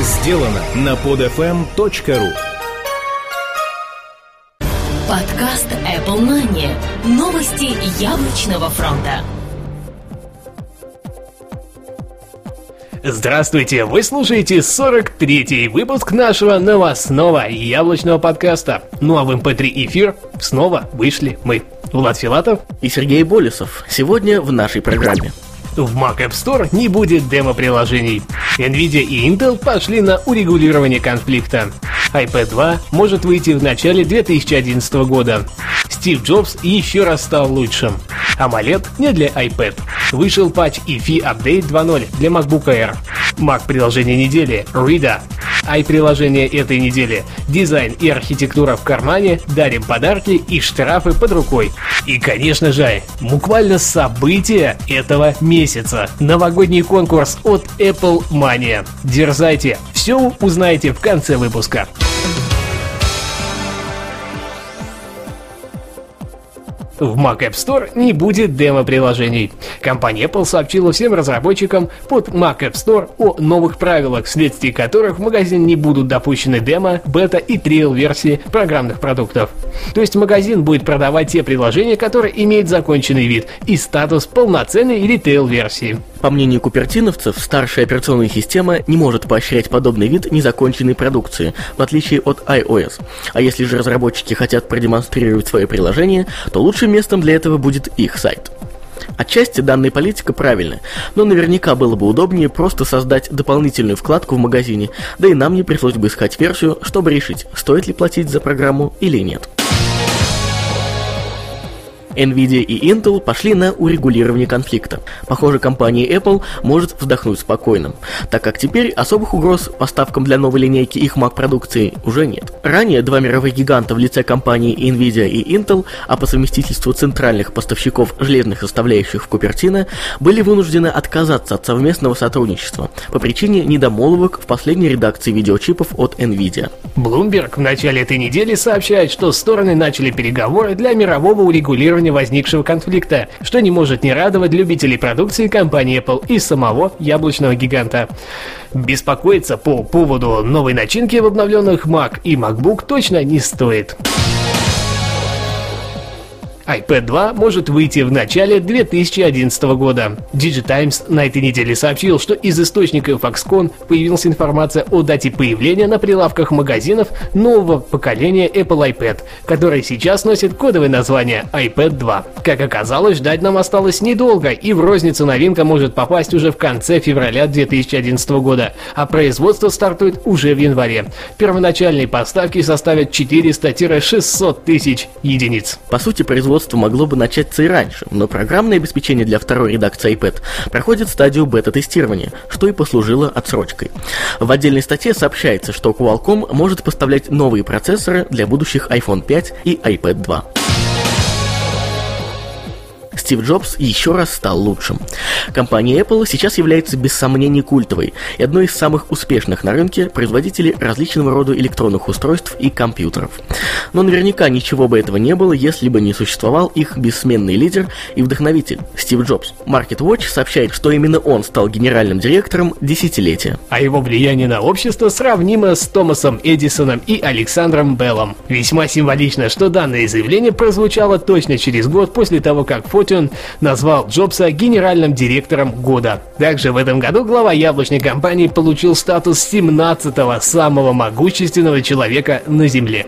Сделано на podfm.ru Подкаст Apple Money. Новости яблочного фронта. Здравствуйте! Вы слушаете 43-й выпуск нашего новостного яблочного подкаста. Ну а в MP3 эм эфир снова вышли мы, Влад Филатов и Сергей Болесов. Сегодня в нашей программе. В Mac App Store не будет демо-приложений. Nvidia и Intel пошли на урегулирование конфликта. iPad 2 может выйти в начале 2011 года. Стив Джобс еще раз стал лучшим. AMOLED не для iPad. Вышел патч EFI Update 2.0 для MacBook Air. Mac приложение недели Reader. Ай-приложение этой недели. Дизайн и архитектура в кармане, дарим подарки и штрафы под рукой. И, конечно же, буквально события этого месяца. Новогодний конкурс от Apple Mania. Дерзайте, все узнаете в конце выпуска. В Mac App Store не будет демо-приложений. Компания Apple сообщила всем разработчикам под Mac App Store о новых правилах, вследствие которых в магазин не будут допущены демо, бета и триал-версии программных продуктов. То есть магазин будет продавать те приложения, которые имеют законченный вид и статус полноценной ритейл-версии. По мнению купертиновцев, старшая операционная система не может поощрять подобный вид незаконченной продукции, в отличие от iOS. А если же разработчики хотят продемонстрировать свое приложение, то лучшим местом для этого будет их сайт. Отчасти данная политика правильная, но наверняка было бы удобнее просто создать дополнительную вкладку в магазине, да и нам не пришлось бы искать версию, чтобы решить, стоит ли платить за программу или нет. Nvidia и Intel пошли на урегулирование конфликта. Похоже, компания Apple может вздохнуть спокойно, так как теперь особых угроз поставкам для новой линейки их Mac продукции уже нет. Ранее два мировых гиганта в лице компании Nvidia и Intel, а по совместительству центральных поставщиков железных составляющих в Купертино, были вынуждены отказаться от совместного сотрудничества по причине недомолвок в последней редакции видеочипов от Nvidia. Bloomberg в начале этой недели сообщает, что стороны начали переговоры для мирового урегулирования фоне возникшего конфликта, что не может не радовать любителей продукции компании Apple и самого яблочного гиганта. Беспокоиться по поводу новой начинки в обновленных Mac и MacBook точно не стоит iPad 2 может выйти в начале 2011 года. Digitimes на этой неделе сообщил, что из источника Foxconn появилась информация о дате появления на прилавках магазинов нового поколения Apple iPad, который сейчас носит кодовое название iPad 2. Как оказалось, ждать нам осталось недолго, и в розницу новинка может попасть уже в конце февраля 2011 года, а производство стартует уже в январе. Первоначальные поставки составят 400-600 тысяч единиц. По сути, производство производство могло бы начаться и раньше, но программное обеспечение для второй редакции iPad проходит стадию бета-тестирования, что и послужило отсрочкой. В отдельной статье сообщается, что Qualcomm может поставлять новые процессоры для будущих iPhone 5 и iPad 2. Стив Джобс еще раз стал лучшим. Компания Apple сейчас является без сомнений культовой и одной из самых успешных на рынке производителей различного рода электронных устройств и компьютеров. Но наверняка ничего бы этого не было, если бы не существовал их бессменный лидер и вдохновитель Стив Джобс. Market Watch сообщает, что именно он стал генеральным директором десятилетия. А его влияние на общество сравнимо с Томасом Эдисоном и Александром Беллом. Весьма символично, что данное заявление прозвучало точно через год после того, как Фотио Fortune назвал Джобса генеральным директором года. Также в этом году глава яблочной компании получил статус 17-го самого могущественного человека на Земле.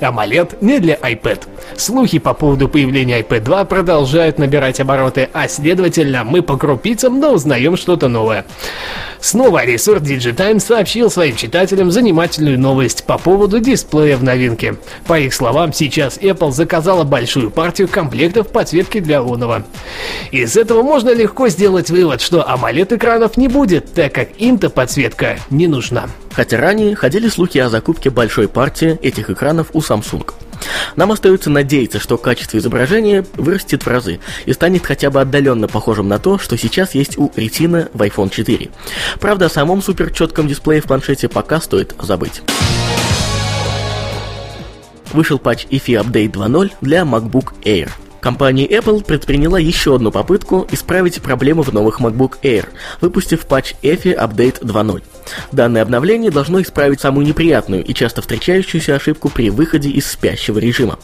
AMOLED не для iPad. Слухи по поводу появления iPad 2 продолжают набирать обороты, а следовательно мы по крупицам, но узнаем что-то новое. Снова ресурс DigiTime сообщил своим читателям занимательную новость по поводу дисплея в новинке. По их словам, сейчас Apple заказала большую партию комплектов подсветки для Лунова. Из этого можно легко сделать вывод, что AMOLED экранов не будет, так как им-то подсветка не нужна. Хотя ранее ходили слухи о закупке большой партии этих экранов у Samsung. Нам остается надеяться, что качество изображения вырастет в разы и станет хотя бы отдаленно похожим на то, что сейчас есть у Retina в iPhone 4. Правда, о самом суперчетком дисплее в планшете пока стоит забыть. Вышел патч EFI Update 2.0 для MacBook Air – Компания Apple предприняла еще одну попытку исправить проблему в новых MacBook Air, выпустив патч EFI Update 2.0. Данное обновление должно исправить самую неприятную и часто встречающуюся ошибку при выходе из спящего режима,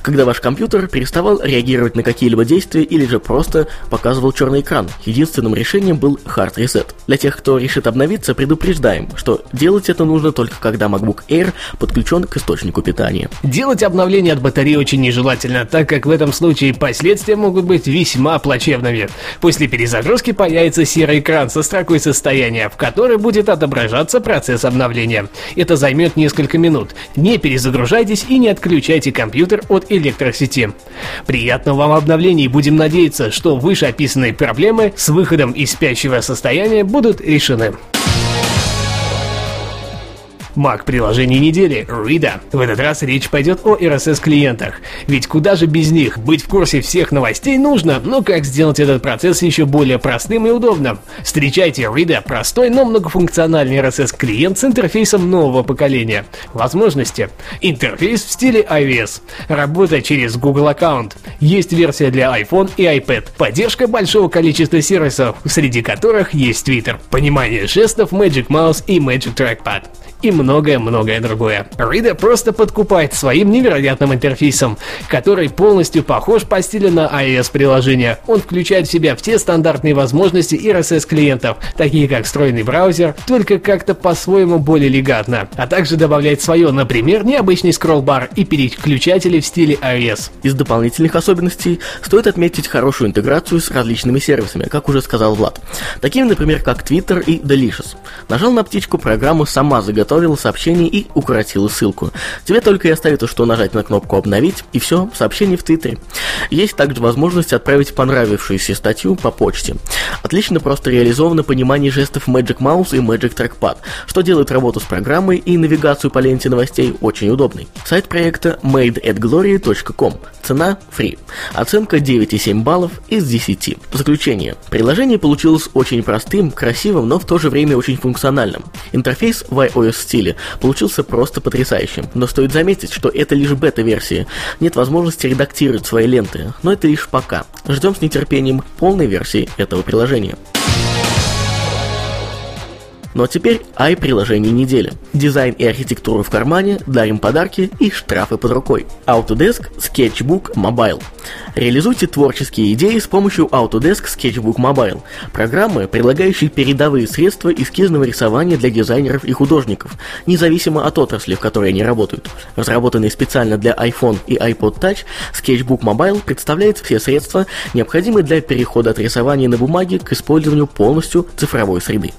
когда ваш компьютер переставал реагировать на какие-либо действия или же просто показывал черный экран. Единственным решением был Hard Reset. Для тех, кто решит обновиться, предупреждаем, что делать это нужно только когда MacBook Air подключен к источнику питания. Делать обновление от батареи очень нежелательно, так как в этом случае последствия могут быть весьма плачевными. После перезагрузки появится серый экран со строкой состояния, в которой будет отображаться процесс обновления. Это займет несколько минут. Не перезагружайтесь и не отключайте компьютер от электросети. Приятного вам обновления и будем надеяться, что вышеописанные проблемы с выходом из спящего состояния будут решены. Mac приложение недели Reader. В этот раз речь пойдет о RSS-клиентах. Ведь куда же без них? Быть в курсе всех новостей нужно, но как сделать этот процесс еще более простым и удобным? Встречайте Reader – простой, но многофункциональный RSS-клиент с интерфейсом нового поколения. Возможности. Интерфейс в стиле iOS. Работа через Google аккаунт. Есть версия для iPhone и iPad. Поддержка большого количества сервисов, среди которых есть Twitter. Понимание жестов Magic Mouse и Magic Trackpad и многое-многое другое. Reader просто подкупает своим невероятным интерфейсом, который полностью похож по стилю на iOS-приложение. Он включает в себя все стандартные возможности RSS клиентов, такие как встроенный браузер, только как-то по-своему более легатно, а также добавляет свое, например, необычный скролл-бар и переключатели в стиле iOS. Из дополнительных особенностей стоит отметить хорошую интеграцию с различными сервисами, как уже сказал Влад. Такими, например, как Twitter и Delicious. Нажал на птичку, программа сама заготовила подготовила сообщение и укоротила ссылку. Тебе только и остается, что нажать на кнопку «Обновить», и все, сообщение в Твиттере. Есть также возможность отправить понравившуюся статью по почте. Отлично просто реализовано понимание жестов Magic Mouse и Magic Trackpad, что делает работу с программой и навигацию по ленте новостей очень удобной. Сайт проекта madeatglory.com. Цена – free. Оценка 9,7 баллов из 10. Заключение. Приложение получилось очень простым, красивым, но в то же время очень функциональным. Интерфейс в iOS стиле получился просто потрясающим, но стоит заметить, что это лишь бета-версия. Нет возможности редактировать свои ленты, но это лишь пока. Ждем с нетерпением полной версии этого приложения. Ну а теперь ай-приложение недели. Дизайн и архитектуру в кармане, дарим подарки и штрафы под рукой. Autodesk Sketchbook Mobile. Реализуйте творческие идеи с помощью Autodesk Sketchbook Mobile, программы, предлагающей передовые средства эскизного рисования для дизайнеров и художников, независимо от отрасли, в которой они работают. Разработанный специально для iPhone и iPod Touch, Sketchbook Mobile представляет все средства, необходимые для перехода от рисования на бумаге к использованию полностью цифровой среды.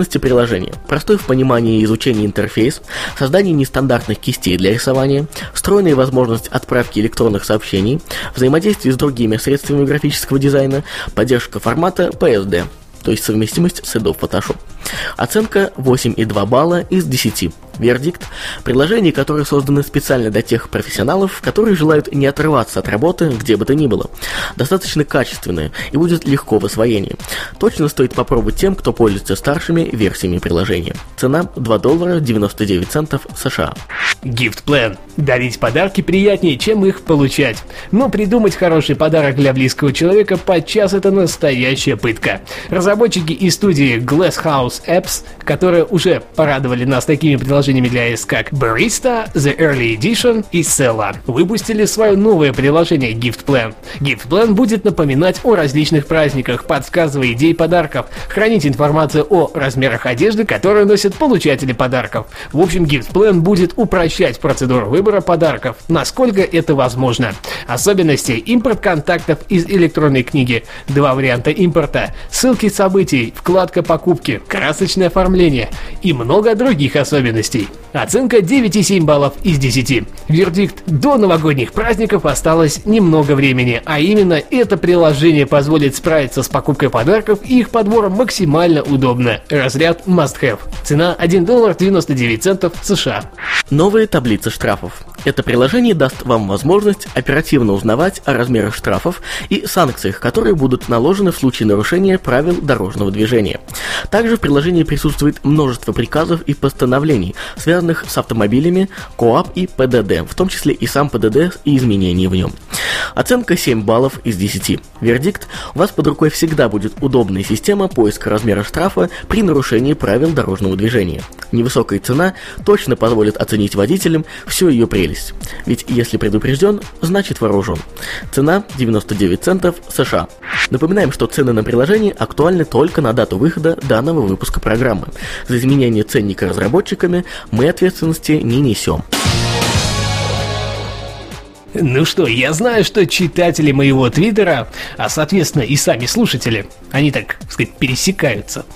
Особенности приложения. Простой в понимании и изучении интерфейс, создание нестандартных кистей для рисования, встроенная возможность отправки электронных сообщений, взаимодействие с другими средствами графического дизайна, поддержка формата PSD, то есть совместимость с Adobe Photoshop. Оценка 8,2 балла из 10. Вердикт – приложения, которые созданы специально для тех профессионалов, которые желают не отрываться от работы, где бы то ни было. Достаточно качественные и будет легко в освоении. Точно стоит попробовать тем, кто пользуется старшими версиями приложения. Цена 2 доллара 99 центов США. Gift Plan. Дарить подарки приятнее, чем их получать. Но придумать хороший подарок для близкого человека подчас это настоящая пытка. Разработчики из студии Glass House Apps, которые уже порадовали нас такими приложениями, приложениями для iOS как Barista, The Early Edition и Sella, выпустили свое новое приложение Gift Plan. Gift Plan будет напоминать о различных праздниках, подсказывая идеи подарков, хранить информацию о размерах одежды, которую носят получатели подарков. В общем, Gift Plan будет упрощать процедуру выбора подарков, насколько это возможно. Особенности – импорт контактов из электронной книги, два варианта импорта, ссылки событий, вкладка покупки, красочное оформление и много других особенностей новостей. Оценка 9,7 баллов из 10. Вердикт. До новогодних праздников осталось немного времени, а именно это приложение позволит справиться с покупкой подарков и их подбором максимально удобно. Разряд Must Have. Цена 1 доллар 99 центов США. Новые таблицы штрафов. Это приложение даст вам возможность оперативно узнавать о размерах штрафов и санкциях, которые будут наложены в случае нарушения правил дорожного движения. Также в приложении присутствует множество приказов и постановлений, связанных связанных с автомобилями, КОАП и ПДД, в том числе и сам ПДД и изменения в нем. Оценка 7 баллов из 10. Вердикт – у вас под рукой всегда будет удобная система поиска размера штрафа при нарушении правил дорожного движения. Невысокая цена точно позволит оценить водителям всю ее прелесть. Ведь если предупрежден, значит вооружен. Цена 99 центов США. Напоминаем, что цены на приложение актуальны только на дату выхода данного выпуска программы. За изменение ценника разработчиками мы ответственности не несем. Ну что, я знаю, что читатели моего твиттера, а соответственно и сами слушатели, они так сказать пересекаются,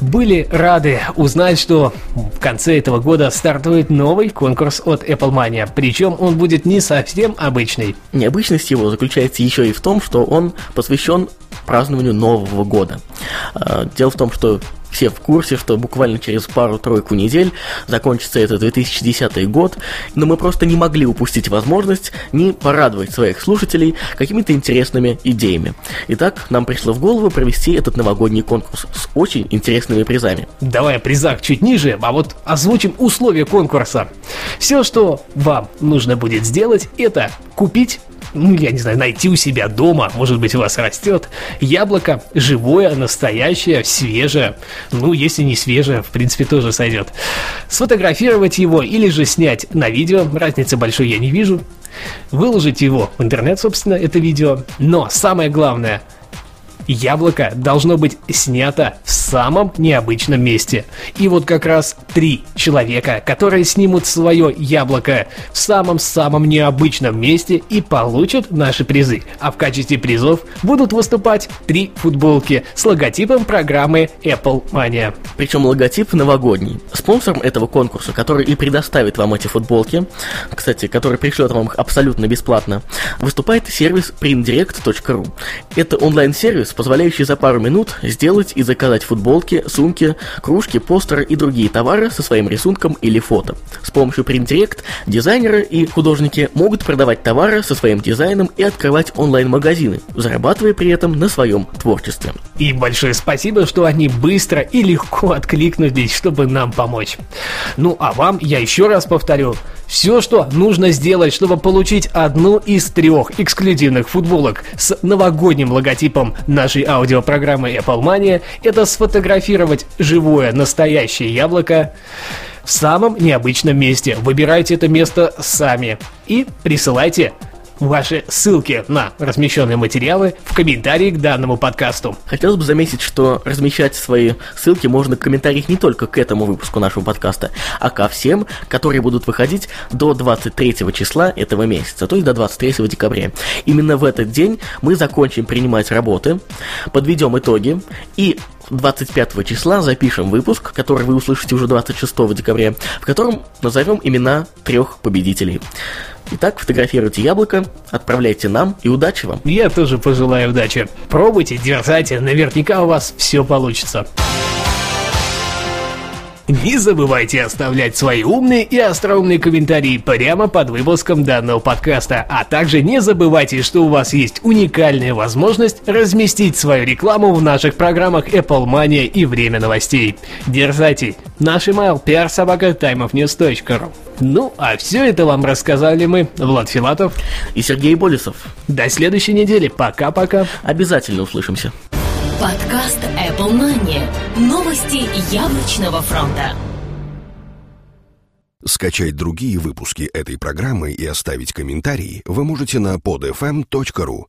были рады узнать, что в конце этого года стартует новый конкурс от Apple Mania, причем он будет не совсем обычный. Необычность его заключается еще и в том, что он посвящен празднованию Нового года. А, дело в том, что все в курсе, что буквально через пару-тройку недель закончится этот 2010 год, но мы просто не могли упустить возможность не порадовать своих слушателей какими-то интересными идеями. Итак, нам пришло в голову провести этот новогодний конкурс с очень интересными призами. Давай о призах чуть ниже, а вот озвучим условия конкурса. Все, что вам нужно будет сделать, это купить ну, я не знаю, найти у себя дома, может быть, у вас растет. Яблоко живое, настоящее, свежее. Ну, если не свежее, в принципе, тоже сойдет. Сфотографировать его или же снять на видео, разницы большой я не вижу. Выложить его в интернет, собственно, это видео. Но самое главное – Яблоко должно быть снято в самом необычном месте. И вот как раз три человека, которые снимут свое яблоко в самом-самом необычном месте и получат наши призы. А в качестве призов будут выступать три футболки с логотипом программы Apple Mania. Причем логотип новогодний. Спонсором этого конкурса, который и предоставит вам эти футболки, кстати, который пришлет вам их абсолютно бесплатно, выступает сервис printdirect.ru. Это онлайн-сервис, позволяющий за пару минут сделать и заказать футболки, сумки, кружки, постеры и другие товары со своим рисунком или фото. С помощью Print дизайнеры и художники могут продавать товары со своим дизайном и открывать онлайн-магазины, зарабатывая при этом на своем творчестве. И большое спасибо, что они быстро и легко откликнулись, чтобы нам помочь. Ну а вам я еще раз повторю, все, что нужно сделать, чтобы получить одну из трех эксклюзивных футболок с новогодним логотипом нашей аудиопрограммы Apple Mania, это сфотографировать живое настоящее яблоко в самом необычном месте. Выбирайте это место сами и присылайте ваши ссылки на размещенные материалы в комментарии к данному подкасту. Хотелось бы заметить, что размещать свои ссылки можно в комментариях не только к этому выпуску нашего подкаста, а ко всем, которые будут выходить до 23 числа этого месяца, то есть до 23 декабря. Именно в этот день мы закончим принимать работы, подведем итоги и 25 числа запишем выпуск, который вы услышите уже 26 декабря, в котором назовем имена трех победителей. Итак, фотографируйте яблоко, отправляйте нам и удачи вам. Я тоже пожелаю удачи. Пробуйте, дерзайте, наверняка у вас все получится. Не забывайте оставлять свои умные и остроумные комментарии прямо под выпуском данного подкаста, а также не забывайте, что у вас есть уникальная возможность разместить свою рекламу в наших программах Apple Mania и Время новостей. Дерзайте! Наш email prsobaka.timeofnews.ru Ну, а все это вам рассказали мы, Влад Филатов и Сергей Болесов. До следующей недели. Пока-пока. Обязательно услышимся. Подкаст Apple Money. Новости яблочного фронта. Скачать другие выпуски этой программы и оставить комментарии вы можете на podfm.ru.